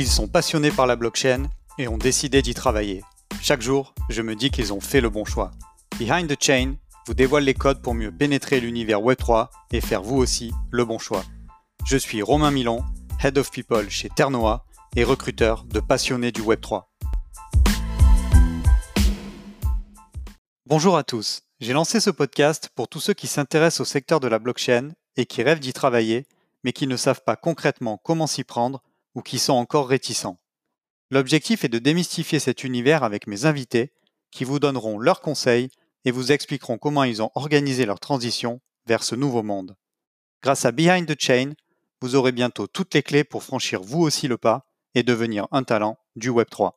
Ils sont passionnés par la blockchain et ont décidé d'y travailler. Chaque jour, je me dis qu'ils ont fait le bon choix. Behind the Chain vous dévoile les codes pour mieux pénétrer l'univers Web3 et faire vous aussi le bon choix. Je suis Romain Milon, Head of People chez Ternoa et recruteur de passionnés du Web3. Bonjour à tous. J'ai lancé ce podcast pour tous ceux qui s'intéressent au secteur de la blockchain et qui rêvent d'y travailler, mais qui ne savent pas concrètement comment s'y prendre ou qui sont encore réticents. L'objectif est de démystifier cet univers avec mes invités qui vous donneront leurs conseils et vous expliqueront comment ils ont organisé leur transition vers ce nouveau monde. Grâce à Behind the Chain, vous aurez bientôt toutes les clés pour franchir vous aussi le pas et devenir un talent du Web3.